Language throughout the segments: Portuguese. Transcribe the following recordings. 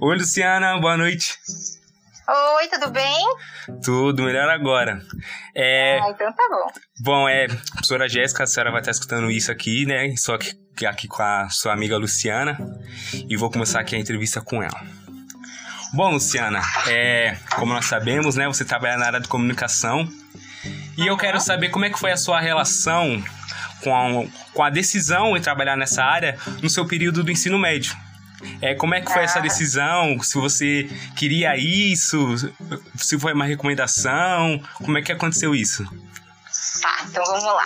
Oi, Luciana, boa noite. Oi, tudo bem? Tudo, melhor agora. É... Ah, então tá bom. Bom, é, professora Jéssica, a senhora vai estar escutando isso aqui, né? Só aqui, aqui com a sua amiga Luciana. E vou começar aqui a entrevista com ela. Bom, Luciana, é, como nós sabemos, né? Você trabalha na área de comunicação. E eu quero saber como é que foi a sua relação com a, com a decisão em trabalhar nessa área no seu período do ensino médio. É, como é que foi essa decisão? Se você queria isso? Se foi uma recomendação? Como é que aconteceu isso? Tá, então vamos lá.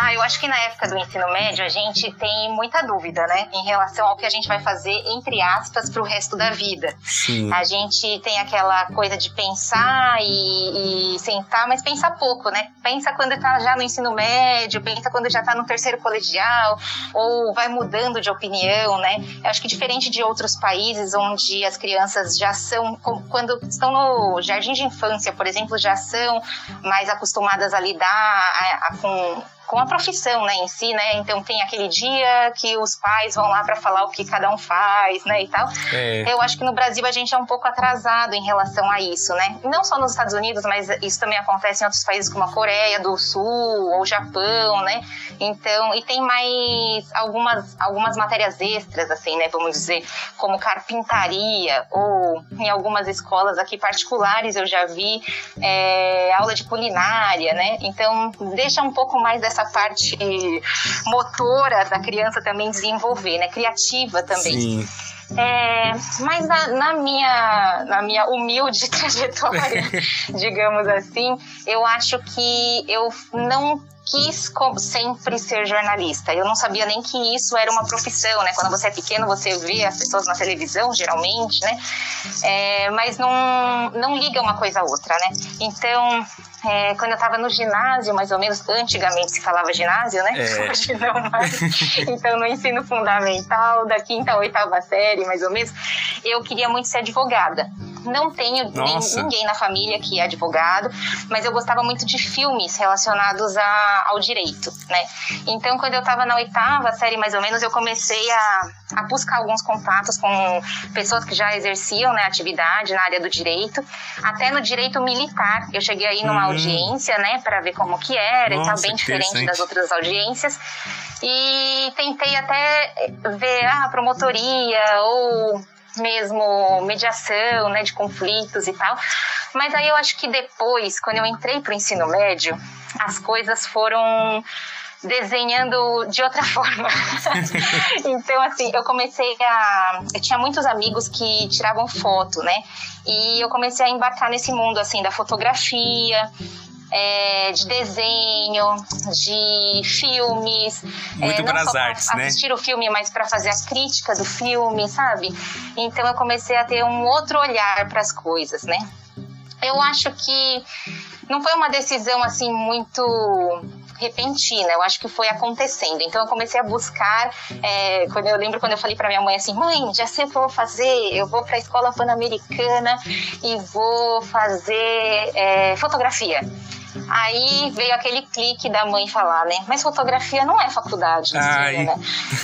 Ah, eu acho que na época do ensino médio a gente tem muita dúvida, né? Em relação ao que a gente vai fazer, entre aspas, pro resto da vida. Sim. A gente tem aquela coisa de pensar e, e sentar, mas pensar pouco, né? Pensa quando tá já no ensino médio, pensa quando já tá no terceiro colegial, ou vai mudando de opinião, né? Eu acho que diferente de outros países onde as crianças já são, quando estão no jardim de infância, por exemplo, já são mais acostumadas a lidar a, a, com com a profissão, né, em si, né? Então tem aquele dia que os pais vão lá para falar o que cada um faz, né, e tal. É. Eu acho que no Brasil a gente é um pouco atrasado em relação a isso, né? Não só nos Estados Unidos, mas isso também acontece em outros países como a Coreia do Sul ou Japão, né? Então, e tem mais algumas algumas matérias extras assim, né, vamos dizer, como carpintaria ou em algumas escolas aqui particulares eu já vi é, aula de culinária, né? Então, deixa um pouco mais dessa essa parte motora da criança também desenvolver, né? Criativa também. Sim. É, mas na, na, minha, na minha humilde trajetória, digamos assim, eu acho que eu não quis sempre ser jornalista. Eu não sabia nem que isso era uma profissão, né? Quando você é pequeno, você vê as pessoas na televisão, geralmente, né? É, mas não, não liga uma coisa a outra, né? Então, é, quando eu estava no ginásio, mais ou menos, antigamente se falava ginásio, né? É. Hoje não mais. então, no ensino fundamental, da quinta a oitava série, mais ou menos, eu queria muito ser advogada. Não tenho nem, ninguém na família que é advogado, mas eu gostava muito de filmes relacionados a, ao direito, né? Então, quando eu estava na oitava série, mais ou menos, eu comecei a, a buscar alguns contatos com pessoas que já exerciam né, atividade na área do direito, até no direito militar. Eu cheguei aí numa hum. audiência, né, para ver como que era Nossa, e tal, bem diferente das outras audiências. E tentei até ver a ah, promotoria ou mesmo mediação, né, de conflitos e tal. Mas aí eu acho que depois, quando eu entrei para o ensino médio, as coisas foram desenhando de outra forma. então, assim, eu comecei a. Eu tinha muitos amigos que tiravam foto, né? E eu comecei a embarcar nesse mundo, assim, da fotografia é, de desenho, de filmes. Muito é, para as artes, né? Assistir o filme, mas para fazer a crítica do filme, sabe? Então eu comecei a ter um outro olhar para as coisas, né? Eu acho que não foi uma decisão assim muito repentina, eu acho que foi acontecendo. Então eu comecei a buscar, é, quando eu lembro quando eu falei para minha mãe assim, mãe, já sei o que eu vou fazer, eu vou para a escola pan-americana e vou fazer é, fotografia. Aí veio aquele clique da mãe falar, né? Mas fotografia não é faculdade, né?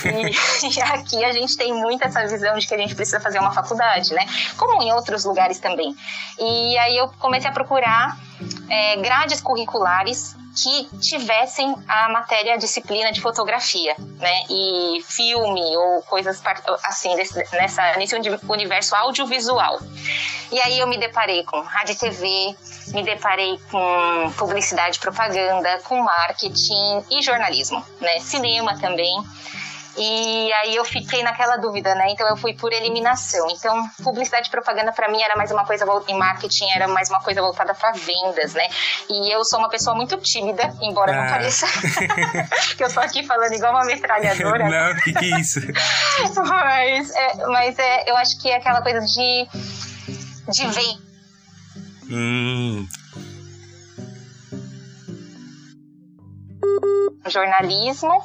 E, e, aqui a gente tem muito essa visão de que a gente precisa fazer uma faculdade, né? Como em outros lugares também. E aí eu comecei a procurar é, grades curriculares que tivessem a matéria a disciplina de fotografia, né? E filme ou coisas assim desse, nessa nesse universo audiovisual. E aí eu me deparei com rádio e TV, me deparei com publicidade, propaganda, com marketing e jornalismo, né? Cinema também. E aí eu fiquei naquela dúvida, né? Então eu fui por eliminação. Então, publicidade e propaganda para mim era mais uma coisa em marketing era mais uma coisa voltada para vendas, né? E eu sou uma pessoa muito tímida, embora ah. não pareça que eu tô aqui falando igual uma metralhadora. não, que que é isso? mas é, mas é, eu acho que é aquela coisa de de ver. Hum. Jornalismo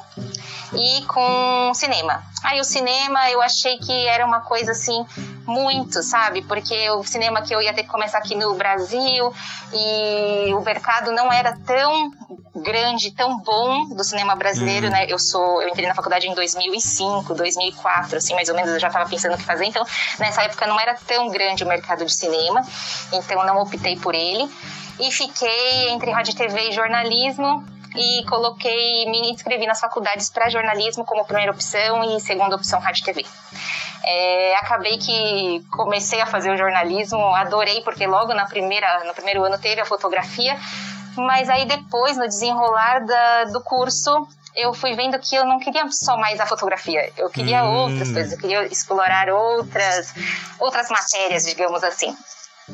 e com cinema. Aí o cinema eu achei que era uma coisa assim muito, sabe? Porque o cinema que eu ia ter que começar aqui no Brasil e o mercado não era tão grande, tão bom do cinema brasileiro, uhum. né? Eu sou, eu entrei na faculdade em 2005, 2004, assim, mais ou menos, eu já estava pensando o que fazer. Então, nessa época não era tão grande o mercado de cinema, então não optei por ele e fiquei entre rádio, TV e jornalismo e coloquei, me inscrevi nas faculdades para jornalismo como primeira opção e segunda opção rádio TV. É, acabei que comecei a fazer o jornalismo, adorei porque logo na primeira, no primeiro ano teve a fotografia, mas aí depois no desenrolar da, do curso eu fui vendo que eu não queria só mais a fotografia, eu queria hum. outras coisas, eu queria explorar outras outras matérias, digamos assim.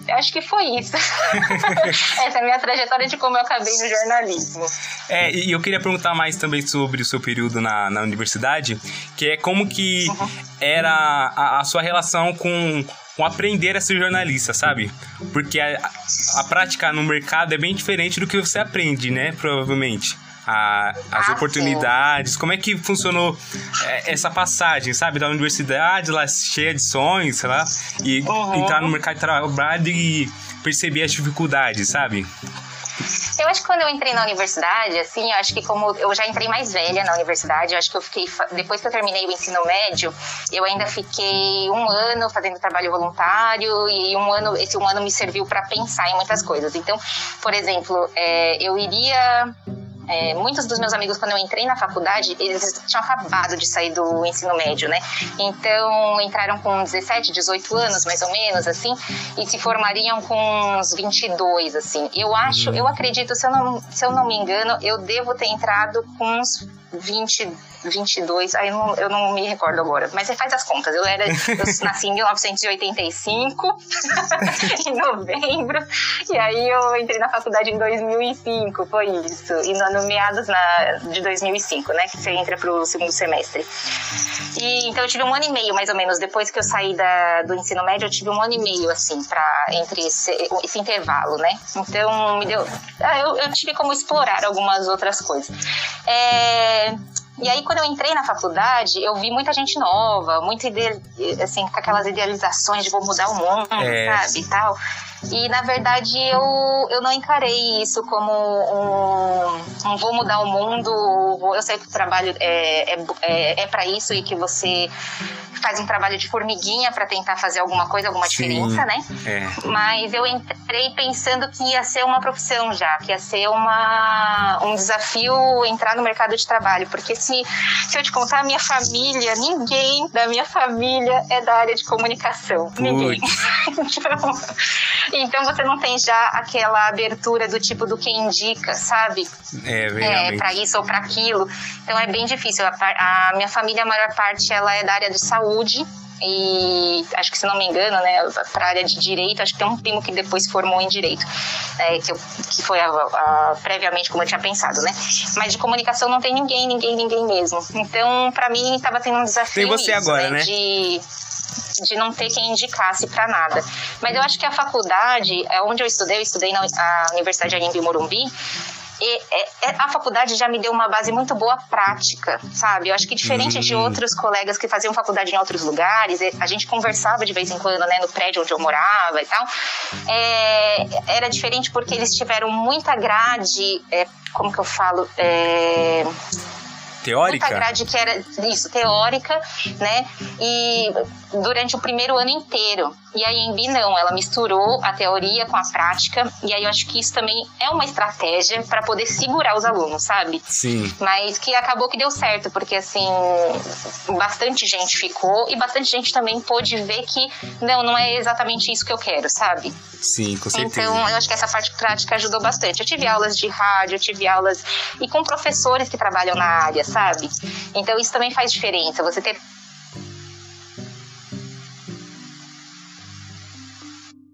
Eu acho que foi isso. Essa é a minha trajetória de como eu acabei no jornalismo. É, e eu queria perguntar mais também sobre o seu período na, na universidade, que é como que uhum. era a, a sua relação com com aprender a ser jornalista, sabe? Porque a, a prática no mercado é bem diferente do que você aprende, né? Provavelmente a, as ah, oportunidades, sim. como é que funcionou é, essa passagem, sabe, da universidade lá cheia de sonhos, sei lá, e uhum. entrar no mercado de trabalho e perceber as dificuldades, sabe? Eu acho que quando eu entrei na universidade, assim, eu acho que como eu já entrei mais velha na universidade, eu acho que eu fiquei, depois que eu terminei o ensino médio, eu ainda fiquei um ano fazendo trabalho voluntário e um ano, esse um ano me serviu para pensar em muitas coisas. Então, por exemplo, é, eu iria é, muitos dos meus amigos, quando eu entrei na faculdade, eles tinham acabado de sair do ensino médio, né? Então, entraram com 17, 18 anos, mais ou menos, assim, e se formariam com uns 22, assim. Eu acho, eu acredito, se eu não, se eu não me engano, eu devo ter entrado com uns 20, 22, aí não, eu não me recordo agora, mas você faz as contas. Eu era, eu nasci em 1985, em novembro, e aí eu entrei na faculdade em 2005, foi isso. E no, no meados na, de 2005, né, que você entra pro segundo semestre. E então eu tive um ano e meio, mais ou menos, depois que eu saí da, do ensino médio, eu tive um ano e meio, assim, para entre esse, esse intervalo, né? Então me deu, ah, eu, eu tive como explorar algumas outras coisas. É, e aí, quando eu entrei na faculdade, eu vi muita gente nova, muito ide... assim, com aquelas idealizações de vou mudar o mundo, é. sabe, e tal. E na verdade eu, eu não encarei isso como um, um vou mudar o mundo. Eu sei que o trabalho é, é, é, é para isso e que você faz um trabalho de formiguinha para tentar fazer alguma coisa, alguma Sim, diferença, né? É. Mas eu entrei pensando que ia ser uma profissão já, que ia ser uma, um desafio entrar no mercado de trabalho. Porque se, se eu te contar, a minha família, ninguém da minha família é da área de comunicação. Ninguém. então, então você não tem já aquela abertura do tipo do que indica, sabe? É, realmente. É, para isso ou para aquilo. Então é bem difícil. A, a minha família, a maior parte, ela é da área de saúde e acho que se não me engano, né, para a área de direito, acho que tem um primo que depois formou em direito, é, que, eu, que foi a, a, previamente como eu tinha pensado, né? Mas de comunicação não tem ninguém, ninguém, ninguém mesmo. Então, para mim, estava sendo um desafio. Tem você isso, agora, né? né? De, de não ter quem indicasse para nada. Mas eu acho que a faculdade, é onde eu estudei, eu estudei na Universidade de Anhembi Morumbi, e, é, a faculdade já me deu uma base muito boa prática, sabe? Eu acho que diferente de uhum. outros colegas que faziam faculdade em outros lugares, a gente conversava de vez em quando, né, no prédio onde eu morava e tal. É, era diferente porque eles tiveram muita grade, é, como que eu falo? É, teórica? Muita grade que era isso, teórica, né? E durante o primeiro ano inteiro. E a EMB não, ela misturou a teoria com a prática, e aí eu acho que isso também é uma estratégia para poder segurar os alunos, sabe? Sim. Mas que acabou que deu certo, porque assim, bastante gente ficou e bastante gente também pôde ver que não, não é exatamente isso que eu quero, sabe? Sim, com certeza. Então, eu acho que essa parte prática ajudou bastante. Eu tive aulas de rádio, eu tive aulas e com professores que trabalham na área, sabe? Então, isso também faz diferença. Você ter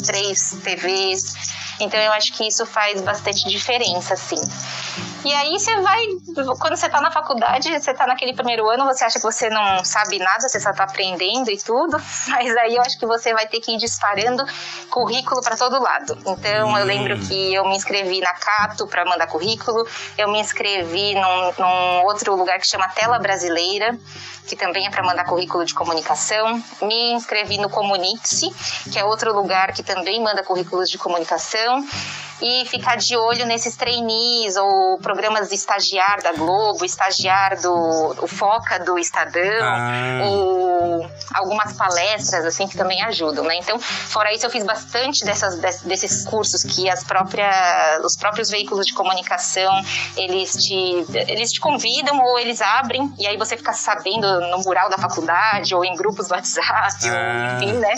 três TVs. Então eu acho que isso faz bastante diferença, sim. E aí você vai, quando você tá na faculdade, você tá naquele primeiro ano, você acha que você não sabe nada, você só tá aprendendo e tudo, mas aí eu acho que você vai ter que ir disparando currículo para todo lado. Então hum. eu lembro que eu me inscrevi na Cato para mandar currículo, eu me inscrevi num, num outro lugar que chama Tela Brasileira, que também é para mandar currículo de comunicação. Me inscrevi no Comunique-se, que é outro lugar que também manda currículos de comunicação e ficar de olho nesses trainees ou programas de estagiar da Globo, estagiar do o Foca do Estadão, ah. ou algumas palestras assim que também ajudam, né? Então, fora isso eu fiz bastante dessas, desses cursos que as próprias os próprios veículos de comunicação, eles te eles te convidam ou eles abrem e aí você fica sabendo no mural da faculdade ou em grupos do WhatsApp, ah. ou, enfim, né?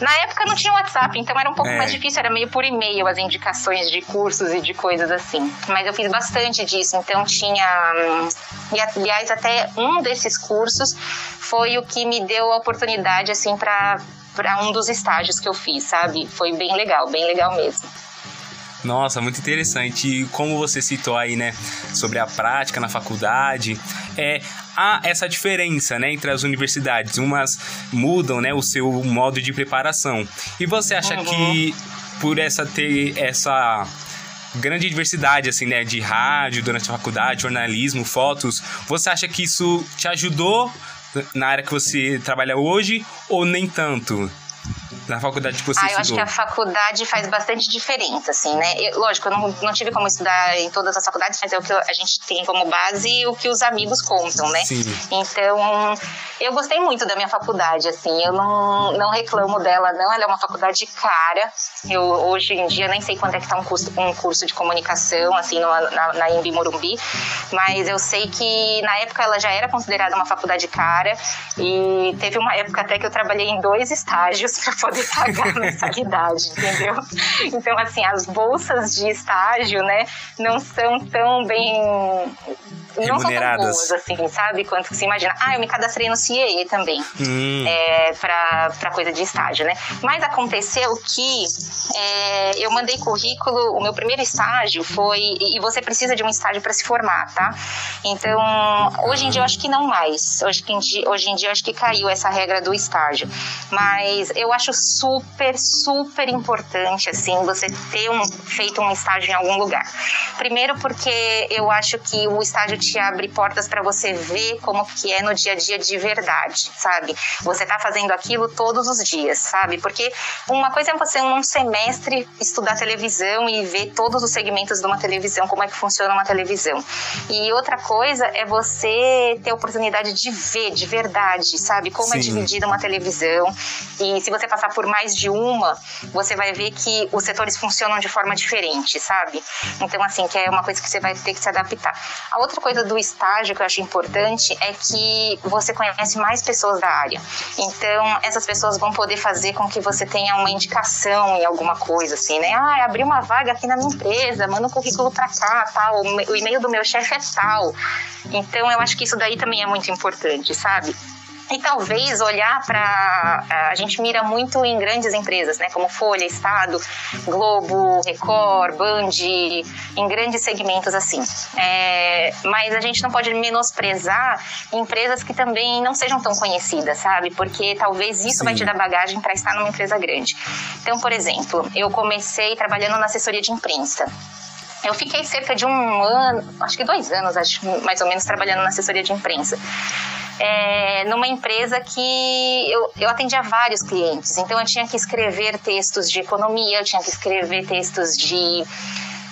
Na época não tinha WhatsApp, então era um pouco é. mais difícil, era meio por e-mail as indicações de cursos e de coisas assim. Mas eu fiz bastante disso, então tinha. E aliás, até um desses cursos foi o que me deu a oportunidade, assim, para um dos estágios que eu fiz, sabe? Foi bem legal, bem legal mesmo. Nossa, muito interessante. E como você citou aí, né, sobre a prática na faculdade, é há essa diferença, né, entre as universidades. Umas mudam, né, o seu modo de preparação. E você acha uhum. que por essa ter essa grande diversidade assim, né, de rádio durante a faculdade, jornalismo, fotos, você acha que isso te ajudou na área que você trabalha hoje ou nem tanto? Na faculdade que você ah, eu estudou? acho que a faculdade faz bastante diferença, assim, né? Eu, lógico, eu não, não tive como estudar em todas as faculdades, mas é o que a gente tem como base o que os amigos contam, né? Sim. Então, eu gostei muito da minha faculdade, assim, eu não, não reclamo dela, não. Ela é uma faculdade cara. Eu, hoje em dia, nem sei quanto é que tá um curso, um curso de comunicação, assim, no, na, na Imbi Morumbi, mas eu sei que na época ela já era considerada uma faculdade cara e teve uma época até que eu trabalhei em dois estágios para poder poder pagar mensalidade, entendeu? Então, assim, as bolsas de estágio, né, não são tão bem não são tão boas, assim, sabe? Quanto se imagina. Ah, eu me cadastrei no CIE também, hum. é, pra, pra coisa de estágio, né? Mas aconteceu que é, eu mandei currículo, o meu primeiro estágio foi. E você precisa de um estágio para se formar, tá? Então, hoje em dia eu acho que não mais. Hoje em dia, hoje em dia eu acho que caiu essa regra do estágio. Mas eu acho super, super importante, assim, você ter um, feito um estágio em algum lugar. Primeiro porque eu acho que o estágio te abre portas para você ver como que é no dia a dia de verdade, sabe? Você tá fazendo aquilo todos os dias, sabe? Porque uma coisa é você num semestre estudar televisão e ver todos os segmentos de uma televisão, como é que funciona uma televisão. E outra coisa é você ter a oportunidade de ver de verdade, sabe? Como é Sim. é dividida uma televisão. E se você passar por mais de uma, você vai ver que os setores funcionam de forma diferente, sabe? Então, assim, que é uma coisa que você vai ter que se adaptar. A outra coisa do estágio que eu acho importante é que você conhece mais pessoas da área. Então, essas pessoas vão poder fazer com que você tenha uma indicação em alguma coisa, assim, né? Ah, abri uma vaga aqui na minha empresa, manda um currículo pra cá, tal, o e-mail do meu chefe é tal. Então, eu acho que isso daí também é muito importante, sabe? E talvez olhar para. A gente mira muito em grandes empresas, né? Como Folha, Estado, Globo, Record, Band, em grandes segmentos assim. É, mas a gente não pode menosprezar empresas que também não sejam tão conhecidas, sabe? Porque talvez isso Sim. vai te dar bagagem para estar numa empresa grande. Então, por exemplo, eu comecei trabalhando na assessoria de imprensa. Eu fiquei cerca de um ano, acho que dois anos, acho, mais ou menos, trabalhando na assessoria de imprensa é, numa empresa que eu, eu atendia vários clientes. Então eu tinha que escrever textos de economia, eu tinha que escrever textos de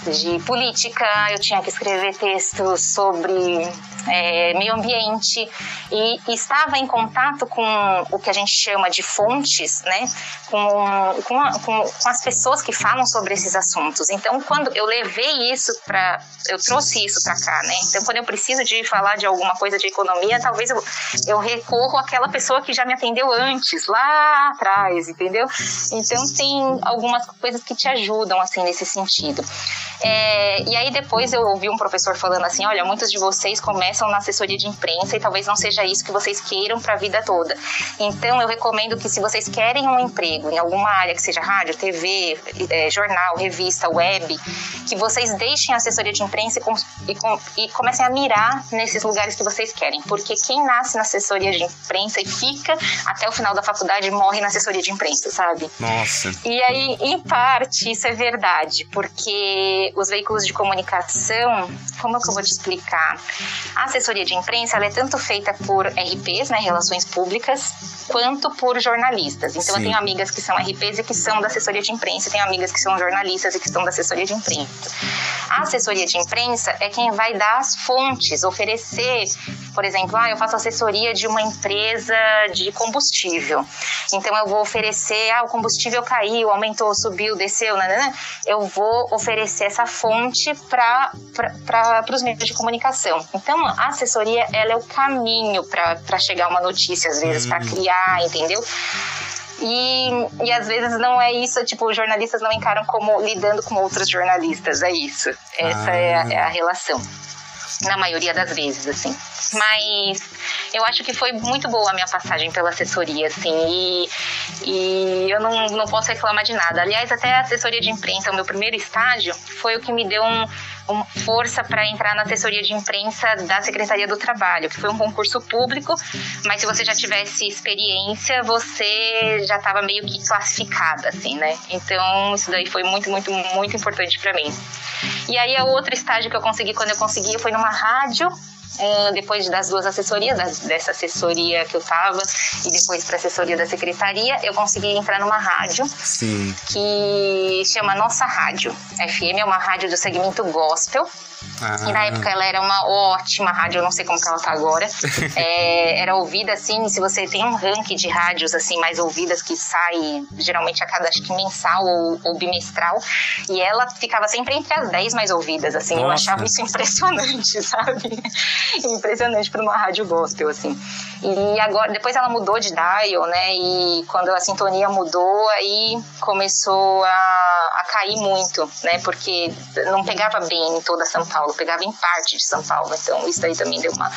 de política, eu tinha que escrever textos sobre é, meio ambiente e, estava em contato com o que a gente chama de fontes, né, com, com, com, com as pessoas que falam sobre esses assuntos. Então, quando eu levei isso para, eu trouxe isso para cá, né. Então, quando eu preciso de falar de alguma coisa de economia, talvez eu, eu recorro àquela pessoa que já me atendeu antes, lá atrás, entendeu? Então, tem algumas coisas que te ajudam assim nesse sentido. É, e aí depois eu ouvi um professor falando assim, olha, muitos de vocês começam na assessoria de imprensa e talvez não seja isso que vocês queiram para a vida toda. Então eu recomendo que se vocês querem um emprego em alguma área que seja rádio, TV, é, jornal, revista, web, que vocês deixem a assessoria de imprensa e, e, e comecem a mirar nesses lugares que vocês querem, porque quem nasce na assessoria de imprensa e fica até o final da faculdade morre na assessoria de imprensa, sabe? Nossa. E aí, em parte, isso é verdade, porque os veículos de comunicação, como é que eu vou te explicar? A assessoria de imprensa é tanto feita por RPs, né, relações públicas, quanto por jornalistas. Então, Sim. eu tenho amigas que são RPs e que são da assessoria de imprensa, e tenho amigas que são jornalistas e que estão da assessoria de imprensa. A assessoria de imprensa é quem vai dar as fontes, oferecer, por exemplo, ah, eu faço assessoria de uma empresa de combustível. Então, eu vou oferecer, ah, o combustível caiu, aumentou, subiu, desceu, né, né, né. eu vou oferecer essa fonte para os meios de comunicação. Então, a assessoria ela é o caminho para chegar uma notícia, às vezes, hum. para criar, entendeu? E, e às vezes não é isso, tipo, os jornalistas não encaram como lidando com outros jornalistas, é isso. Essa ah. é, a, é a relação. Na maioria das vezes, assim. Mas eu acho que foi muito boa a minha passagem pela assessoria, assim, e, e eu não, não posso reclamar de nada. Aliás, até a assessoria de imprensa, o meu primeiro estágio, foi o que me deu um, um força para entrar na assessoria de imprensa da Secretaria do Trabalho, que foi um concurso público, mas se você já tivesse experiência, você já estava meio que classificada, assim, né? Então, isso daí foi muito, muito, muito importante para mim. E aí, o outro estágio que eu consegui, quando eu consegui, foi numa rádio uh, depois das duas assessorias, dessa assessoria que eu tava e depois para assessoria da secretaria, eu consegui entrar numa rádio Sim. que chama Nossa Rádio. FM é uma rádio do segmento gospel. Ah. Na época ela era uma ótima rádio, eu não sei como que ela tá agora. é, era ouvida assim, se você tem um ranking de rádios assim mais ouvidas que sai geralmente a cada acho que mensal ou, ou bimestral, e ela ficava sempre entre as 10 mais ouvidas, assim. Nossa. Eu achava isso impressionante, sabe? impressionante para uma rádio gospel, assim. E agora, depois ela mudou de dial, né? E quando a sintonia mudou, aí começou a, a cair muito, né? Porque não pegava bem em toda São Paulo, pegava em parte de São Paulo. Então isso aí também deu uma,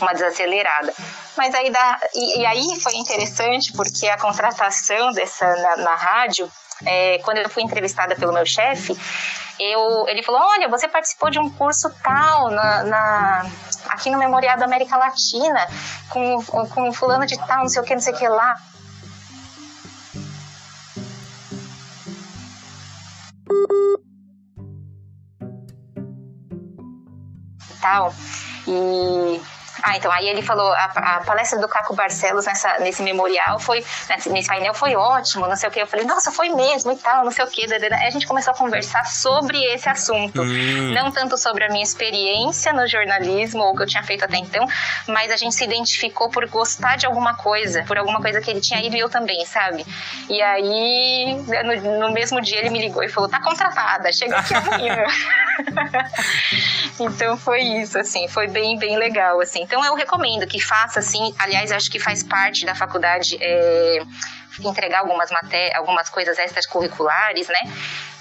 uma desacelerada. Mas aí da, e, e aí foi interessante porque a contratação dessa na, na rádio, é, quando eu fui entrevistada pelo meu chefe, eu, ele falou: Olha, você participou de um curso tal na, na, aqui no Memorial da América Latina, com, com fulano de tal, não sei o que, não sei o que lá. Tal. E ah, então, aí ele falou, a, a palestra do Caco Barcelos nessa, nesse memorial foi, nesse painel foi ótimo, não sei o que. Eu falei, nossa, foi mesmo e tal, não sei o que. Aí a gente começou a conversar sobre esse assunto. Hum. Não tanto sobre a minha experiência no jornalismo, ou o que eu tinha feito até então, mas a gente se identificou por gostar de alguma coisa, por alguma coisa que ele tinha ido e eu também, sabe? E aí, no, no mesmo dia, ele me ligou e falou, tá contratada, chega aqui amanhã. então foi isso, assim, foi bem, bem legal, assim. Então eu recomendo que faça assim, aliás, acho que faz parte da faculdade é, entregar algumas matérias, algumas coisas extracurriculares, né?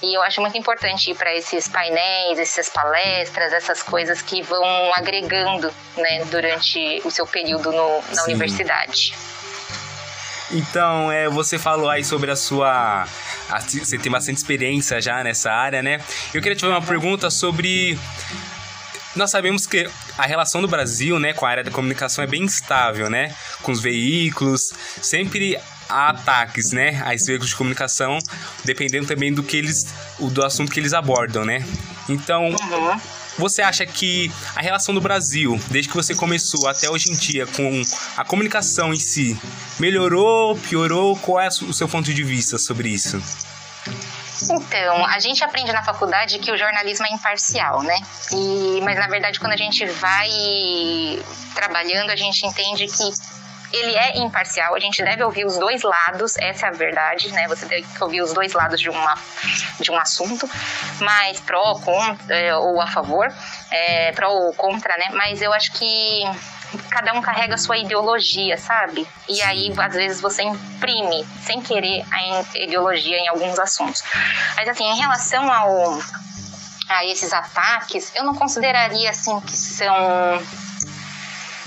E eu acho muito importante ir para esses painéis, essas palestras, essas coisas que vão agregando, né, durante o seu período no, na Sim. universidade. Então, é, você falou aí sobre a sua. A, você tem bastante experiência já nessa área, né? Eu queria te fazer uma pergunta sobre nós sabemos que a relação do Brasil, né, com a área da comunicação é bem instável, né? Com os veículos, sempre há ataques, né, a esses veículos de comunicação, dependendo também do que eles, do assunto que eles abordam, né? Então, uhum. você acha que a relação do Brasil, desde que você começou até hoje em dia, com a comunicação em si, melhorou, piorou? Qual é o seu ponto de vista sobre isso? Então, a gente aprende na faculdade que o jornalismo é imparcial, né? E, mas na verdade, quando a gente vai trabalhando, a gente entende que ele é imparcial, a gente deve ouvir os dois lados, essa é a verdade, né? Você deve ouvir os dois lados de, uma, de um assunto, mas pró, contra, é, ou a favor, é, pró ou contra, né? Mas eu acho que cada um carrega a sua ideologia, sabe? E aí, às vezes, você imprime, sem querer, a ideologia em alguns assuntos. Mas, assim, em relação ao, a esses ataques, eu não consideraria assim que são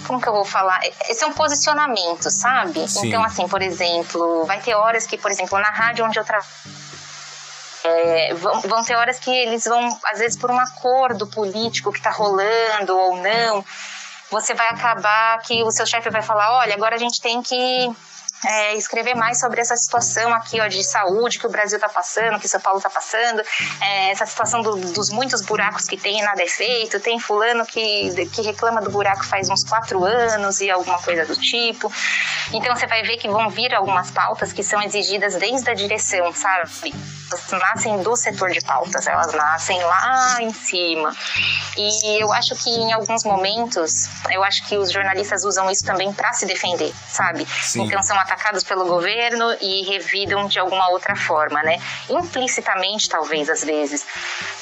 como que eu vou falar? São posicionamentos, sabe? Sim. Então, assim, por exemplo, vai ter horas que, por exemplo, na rádio onde eu trabalho, é, vão, vão, ter horas que eles vão, às vezes, por um acordo político que está rolando ou não, você vai acabar que o seu chefe vai falar: olha, agora a gente tem que é, escrever mais sobre essa situação aqui ó, de saúde que o Brasil está passando, que São Paulo está passando, é, essa situação do, dos muitos buracos que tem e nada é feito. Tem fulano que, que reclama do buraco faz uns quatro anos e alguma coisa do tipo. Então você vai ver que vão vir algumas pautas que são exigidas desde a direção, sabe? Nascem do setor de pautas, elas nascem lá em cima. E eu acho que em alguns momentos, eu acho que os jornalistas usam isso também para se defender, sabe? Sim. Então são atacados pelo governo e revidam de alguma outra forma, né? Implicitamente, talvez, às vezes.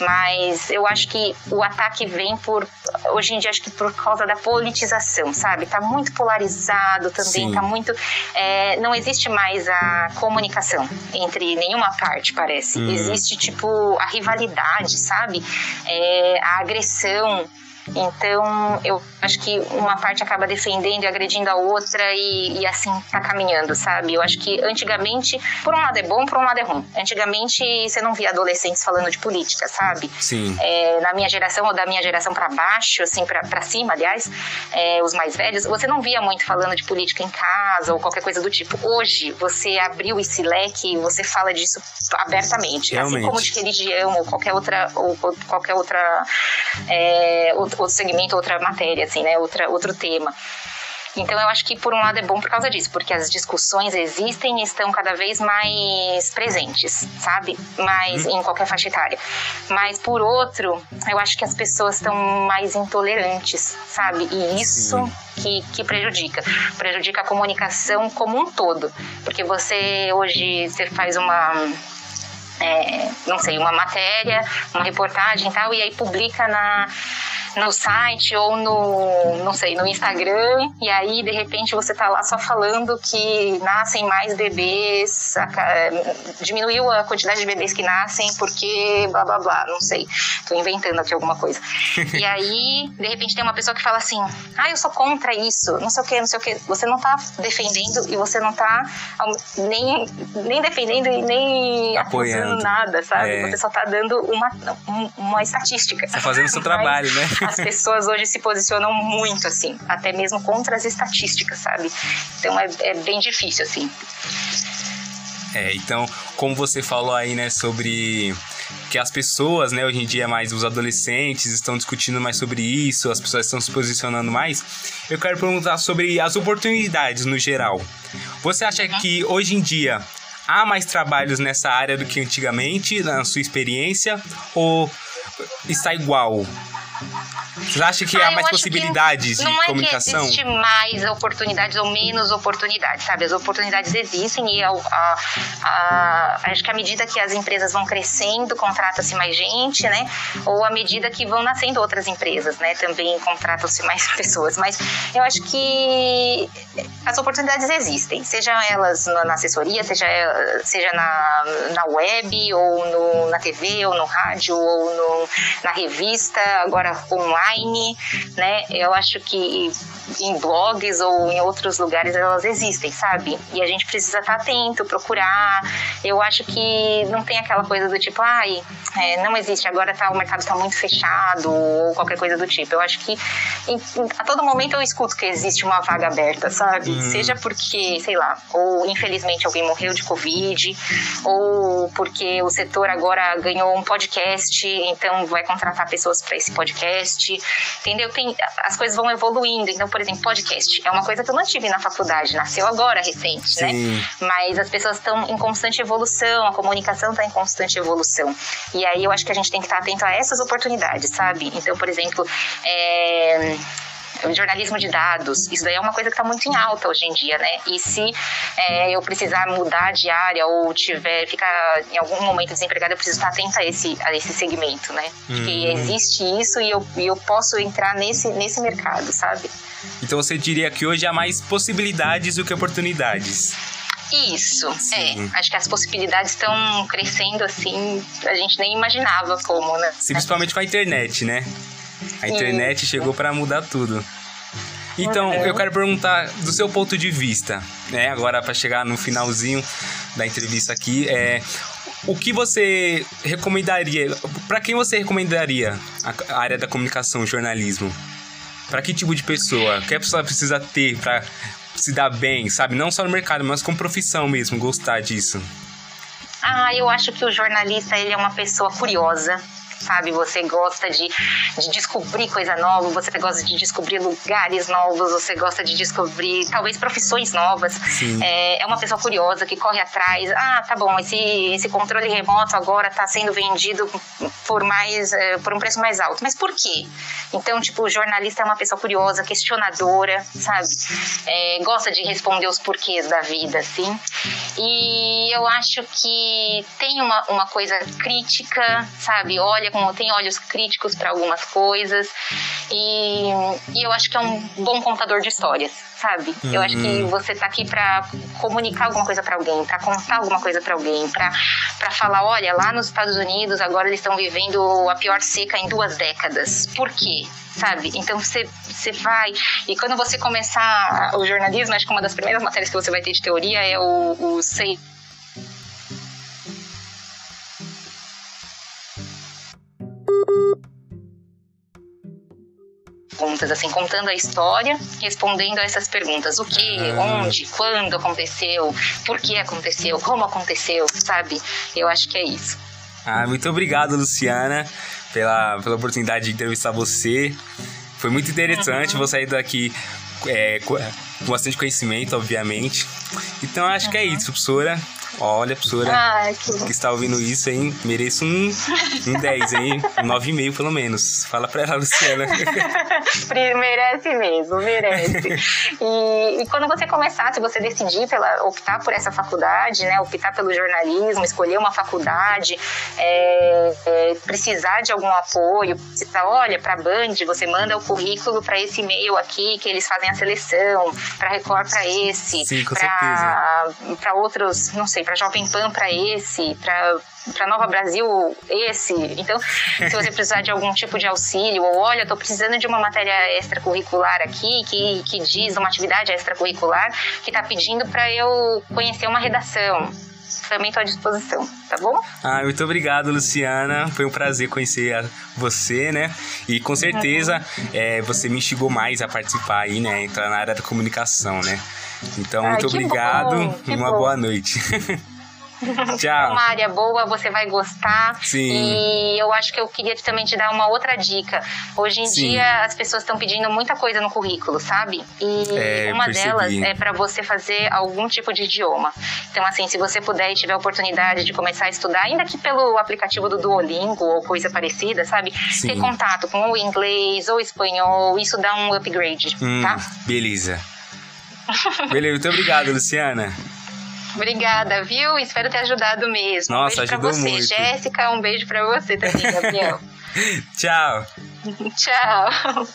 Mas eu acho que o ataque vem por. Hoje em dia, acho que por causa da politização, sabe? Tá muito polarizado também, Sim. tá muito. É, não existe mais a comunicação entre nenhuma parte, parece. Hum. Existe, tipo, a rivalidade, sabe? É, a agressão. Então, eu acho que uma parte acaba defendendo e agredindo a outra e, e, assim tá caminhando, sabe? Eu acho que antigamente, por um lado é bom, por um lado é ruim. Antigamente você não via adolescentes falando de política, sabe? Sim. É, na minha geração ou da minha geração para baixo, assim, para cima, aliás, é, os mais velhos, você não via muito falando de política em casa ou qualquer coisa do tipo. Hoje, você abriu esse leque e você fala disso abertamente. Realmente. Assim como de religião ou qualquer outra, ou qualquer outra, é, outro segmento, outra matéria, assim, né? Outra, outro tema. Então eu acho que por um lado é bom por causa disso, porque as discussões existem e estão cada vez mais presentes, sabe? Mais uhum. em qualquer faixa etária. Mas por outro, eu acho que as pessoas estão mais intolerantes, sabe? E isso que, que prejudica. Prejudica a comunicação como um todo. Porque você hoje você faz uma é, não sei, uma matéria, uma reportagem e tal, e aí publica na, no site ou no, não sei, no Instagram, e aí de repente você tá lá só falando que nascem mais bebês, diminuiu a quantidade de bebês que nascem porque blá blá blá, não sei, tô inventando aqui alguma coisa. e aí, de repente tem uma pessoa que fala assim: "Ah, eu sou contra isso", não sei o que, não sei o que. Você não tá defendendo e você não tá nem nem defendendo e nem apoiando nada, sabe? É. Você só tá dando uma uma estatística. Tá fazendo o seu trabalho, né? As pessoas hoje se posicionam muito, assim, até mesmo contra as estatísticas, sabe? Então é, é bem difícil, assim. É, então, como você falou aí, né, sobre que as pessoas, né, hoje em dia mais os adolescentes estão discutindo mais sobre isso, as pessoas estão se posicionando mais. Eu quero perguntar sobre as oportunidades no geral. Você acha uhum. que hoje em dia há mais trabalhos nessa área do que antigamente, na sua experiência, ou está igual? Thank you. Você acha que ah, há mais possibilidades de não comunicação? Não é que existe mais oportunidades ou menos oportunidades, sabe? As oportunidades existem e a, a, a, acho que à medida que as empresas vão crescendo, contrata-se mais gente, né? Ou à medida que vão nascendo outras empresas, né? Também contratam-se mais pessoas. Mas eu acho que as oportunidades existem, sejam elas na assessoria, seja, seja na, na web, ou no, na TV, ou no rádio, ou no, na revista, agora online, né? Eu acho que em blogs ou em outros lugares elas existem, sabe? E a gente precisa estar atento, procurar. Eu acho que não tem aquela coisa do tipo, ai, é, não existe, agora tá, o mercado está muito fechado ou qualquer coisa do tipo. Eu acho que em, a todo momento eu escuto que existe uma vaga aberta, sabe? Hum. Seja porque, sei lá, ou infelizmente alguém morreu de Covid, ou porque o setor agora ganhou um podcast, então vai contratar pessoas para esse podcast, entendeu? Tem, as coisas vão evoluindo. Então, por exemplo, podcast é uma coisa que eu não tive na faculdade, nasceu agora, recente, né? Sim. né? Mas as pessoas estão em constante evolução, a comunicação está em constante evolução. E aí eu acho que a gente tem que estar atento a essas oportunidades, sabe? Então, por exemplo, é jornalismo de dados, isso daí é uma coisa que está muito em alta hoje em dia, né? E se é, eu precisar mudar de área ou tiver, ficar em algum momento desempregado, eu preciso estar atenta a esse, a esse segmento, né? Porque uhum. existe isso e eu, e eu posso entrar nesse, nesse mercado, sabe? Então você diria que hoje há mais possibilidades do que oportunidades? Isso, Sim. é. Acho que as possibilidades estão crescendo assim, a gente nem imaginava como, né? principalmente com a internet, né? A internet Isso. chegou para mudar tudo. Então, uhum. eu quero perguntar do seu ponto de vista, né? Agora para chegar no finalzinho da entrevista aqui, é o que você recomendaria? Para quem você recomendaria a área da comunicação, jornalismo? Para que tipo de pessoa? O que a pessoa precisa ter para se dar bem, sabe? Não só no mercado, mas como profissão mesmo, gostar disso. Ah, eu acho que o jornalista ele é uma pessoa curiosa sabe? Você gosta de, de descobrir coisa nova, você gosta de descobrir lugares novos, você gosta de descobrir talvez profissões novas. É, é, uma pessoa curiosa que corre atrás. Ah, tá bom, esse, esse controle remoto agora está sendo vendido por mais é, por um preço mais alto. Mas por quê? Então, tipo, o jornalista é uma pessoa curiosa, questionadora, sabe? É, gosta de responder os porquês da vida, assim. E eu acho que tem uma, uma coisa crítica, sabe? Olha olha com, tem olhos críticos para algumas coisas e, e eu acho que é um bom contador de histórias, sabe? Uhum. Eu acho que uhum. você tá aqui para comunicar alguma coisa para alguém, para contar alguma coisa para alguém, para para falar, olha, lá nos Estados Unidos agora eles estão vivendo a pior seca em duas décadas. Por quê? sabe? Então você, você vai. E quando você começar o jornalismo, acho que uma das primeiras matérias que você vai ter de teoria é o, o sei perguntas, assim, contando a história, respondendo a essas perguntas. O que, ah. onde, quando aconteceu, por que aconteceu, como aconteceu, sabe? Eu acho que é isso. Ah, muito obrigado, Luciana, pela, pela oportunidade de entrevistar você. Foi muito interessante, uhum. vou sair daqui é, com bastante conhecimento, obviamente. Então acho uhum. que é isso, professora. Olha, professora Ai, que... que... está ouvindo isso, hein? Mereço um, um 10, hein? Um 9,5 pelo menos. Fala pra ela, Luciana. merece mesmo, merece. E, e, quando você começar, se você decidir pela, optar por essa faculdade, né? Optar pelo jornalismo, escolher uma faculdade, é, é, precisar de algum apoio, precisar, olha, pra Band, você manda o currículo para esse e-mail aqui, que eles fazem a seleção, pra Record para esse, Sim, com pra, pra outros, não sei, para Jovem Pan para esse, para Nova Brasil esse. Então, se você precisar de algum tipo de auxílio, ou olha, estou precisando de uma matéria extracurricular aqui, que, que diz uma atividade extracurricular, que está pedindo para eu conhecer uma redação. Também estou à disposição, tá bom? Ah, muito obrigado, Luciana. Foi um prazer conhecer você, né? E com certeza é, você me instigou mais a participar aí, né? Entrar na área da comunicação, né? Então, Ai, muito obrigado bom, e uma bom. boa noite. Tchau. uma área boa, você vai gostar. Sim. E eu acho que eu queria também te dar uma outra dica. Hoje em Sim. dia as pessoas estão pedindo muita coisa no currículo, sabe? E é, uma delas é para você fazer algum tipo de idioma. Então, assim, se você puder e tiver a oportunidade de começar a estudar, ainda que pelo aplicativo do Duolingo ou coisa parecida, sabe? Sim. Ter contato com o inglês ou espanhol, isso dá um upgrade, hum, tá? Beleza. Beleza, muito obrigado, Luciana. Obrigada, viu? Espero ter ajudado mesmo. Nossa, um beijo pra você. muito. Jéssica, um beijo pra você também, Gabriel. Tchau. Tchau.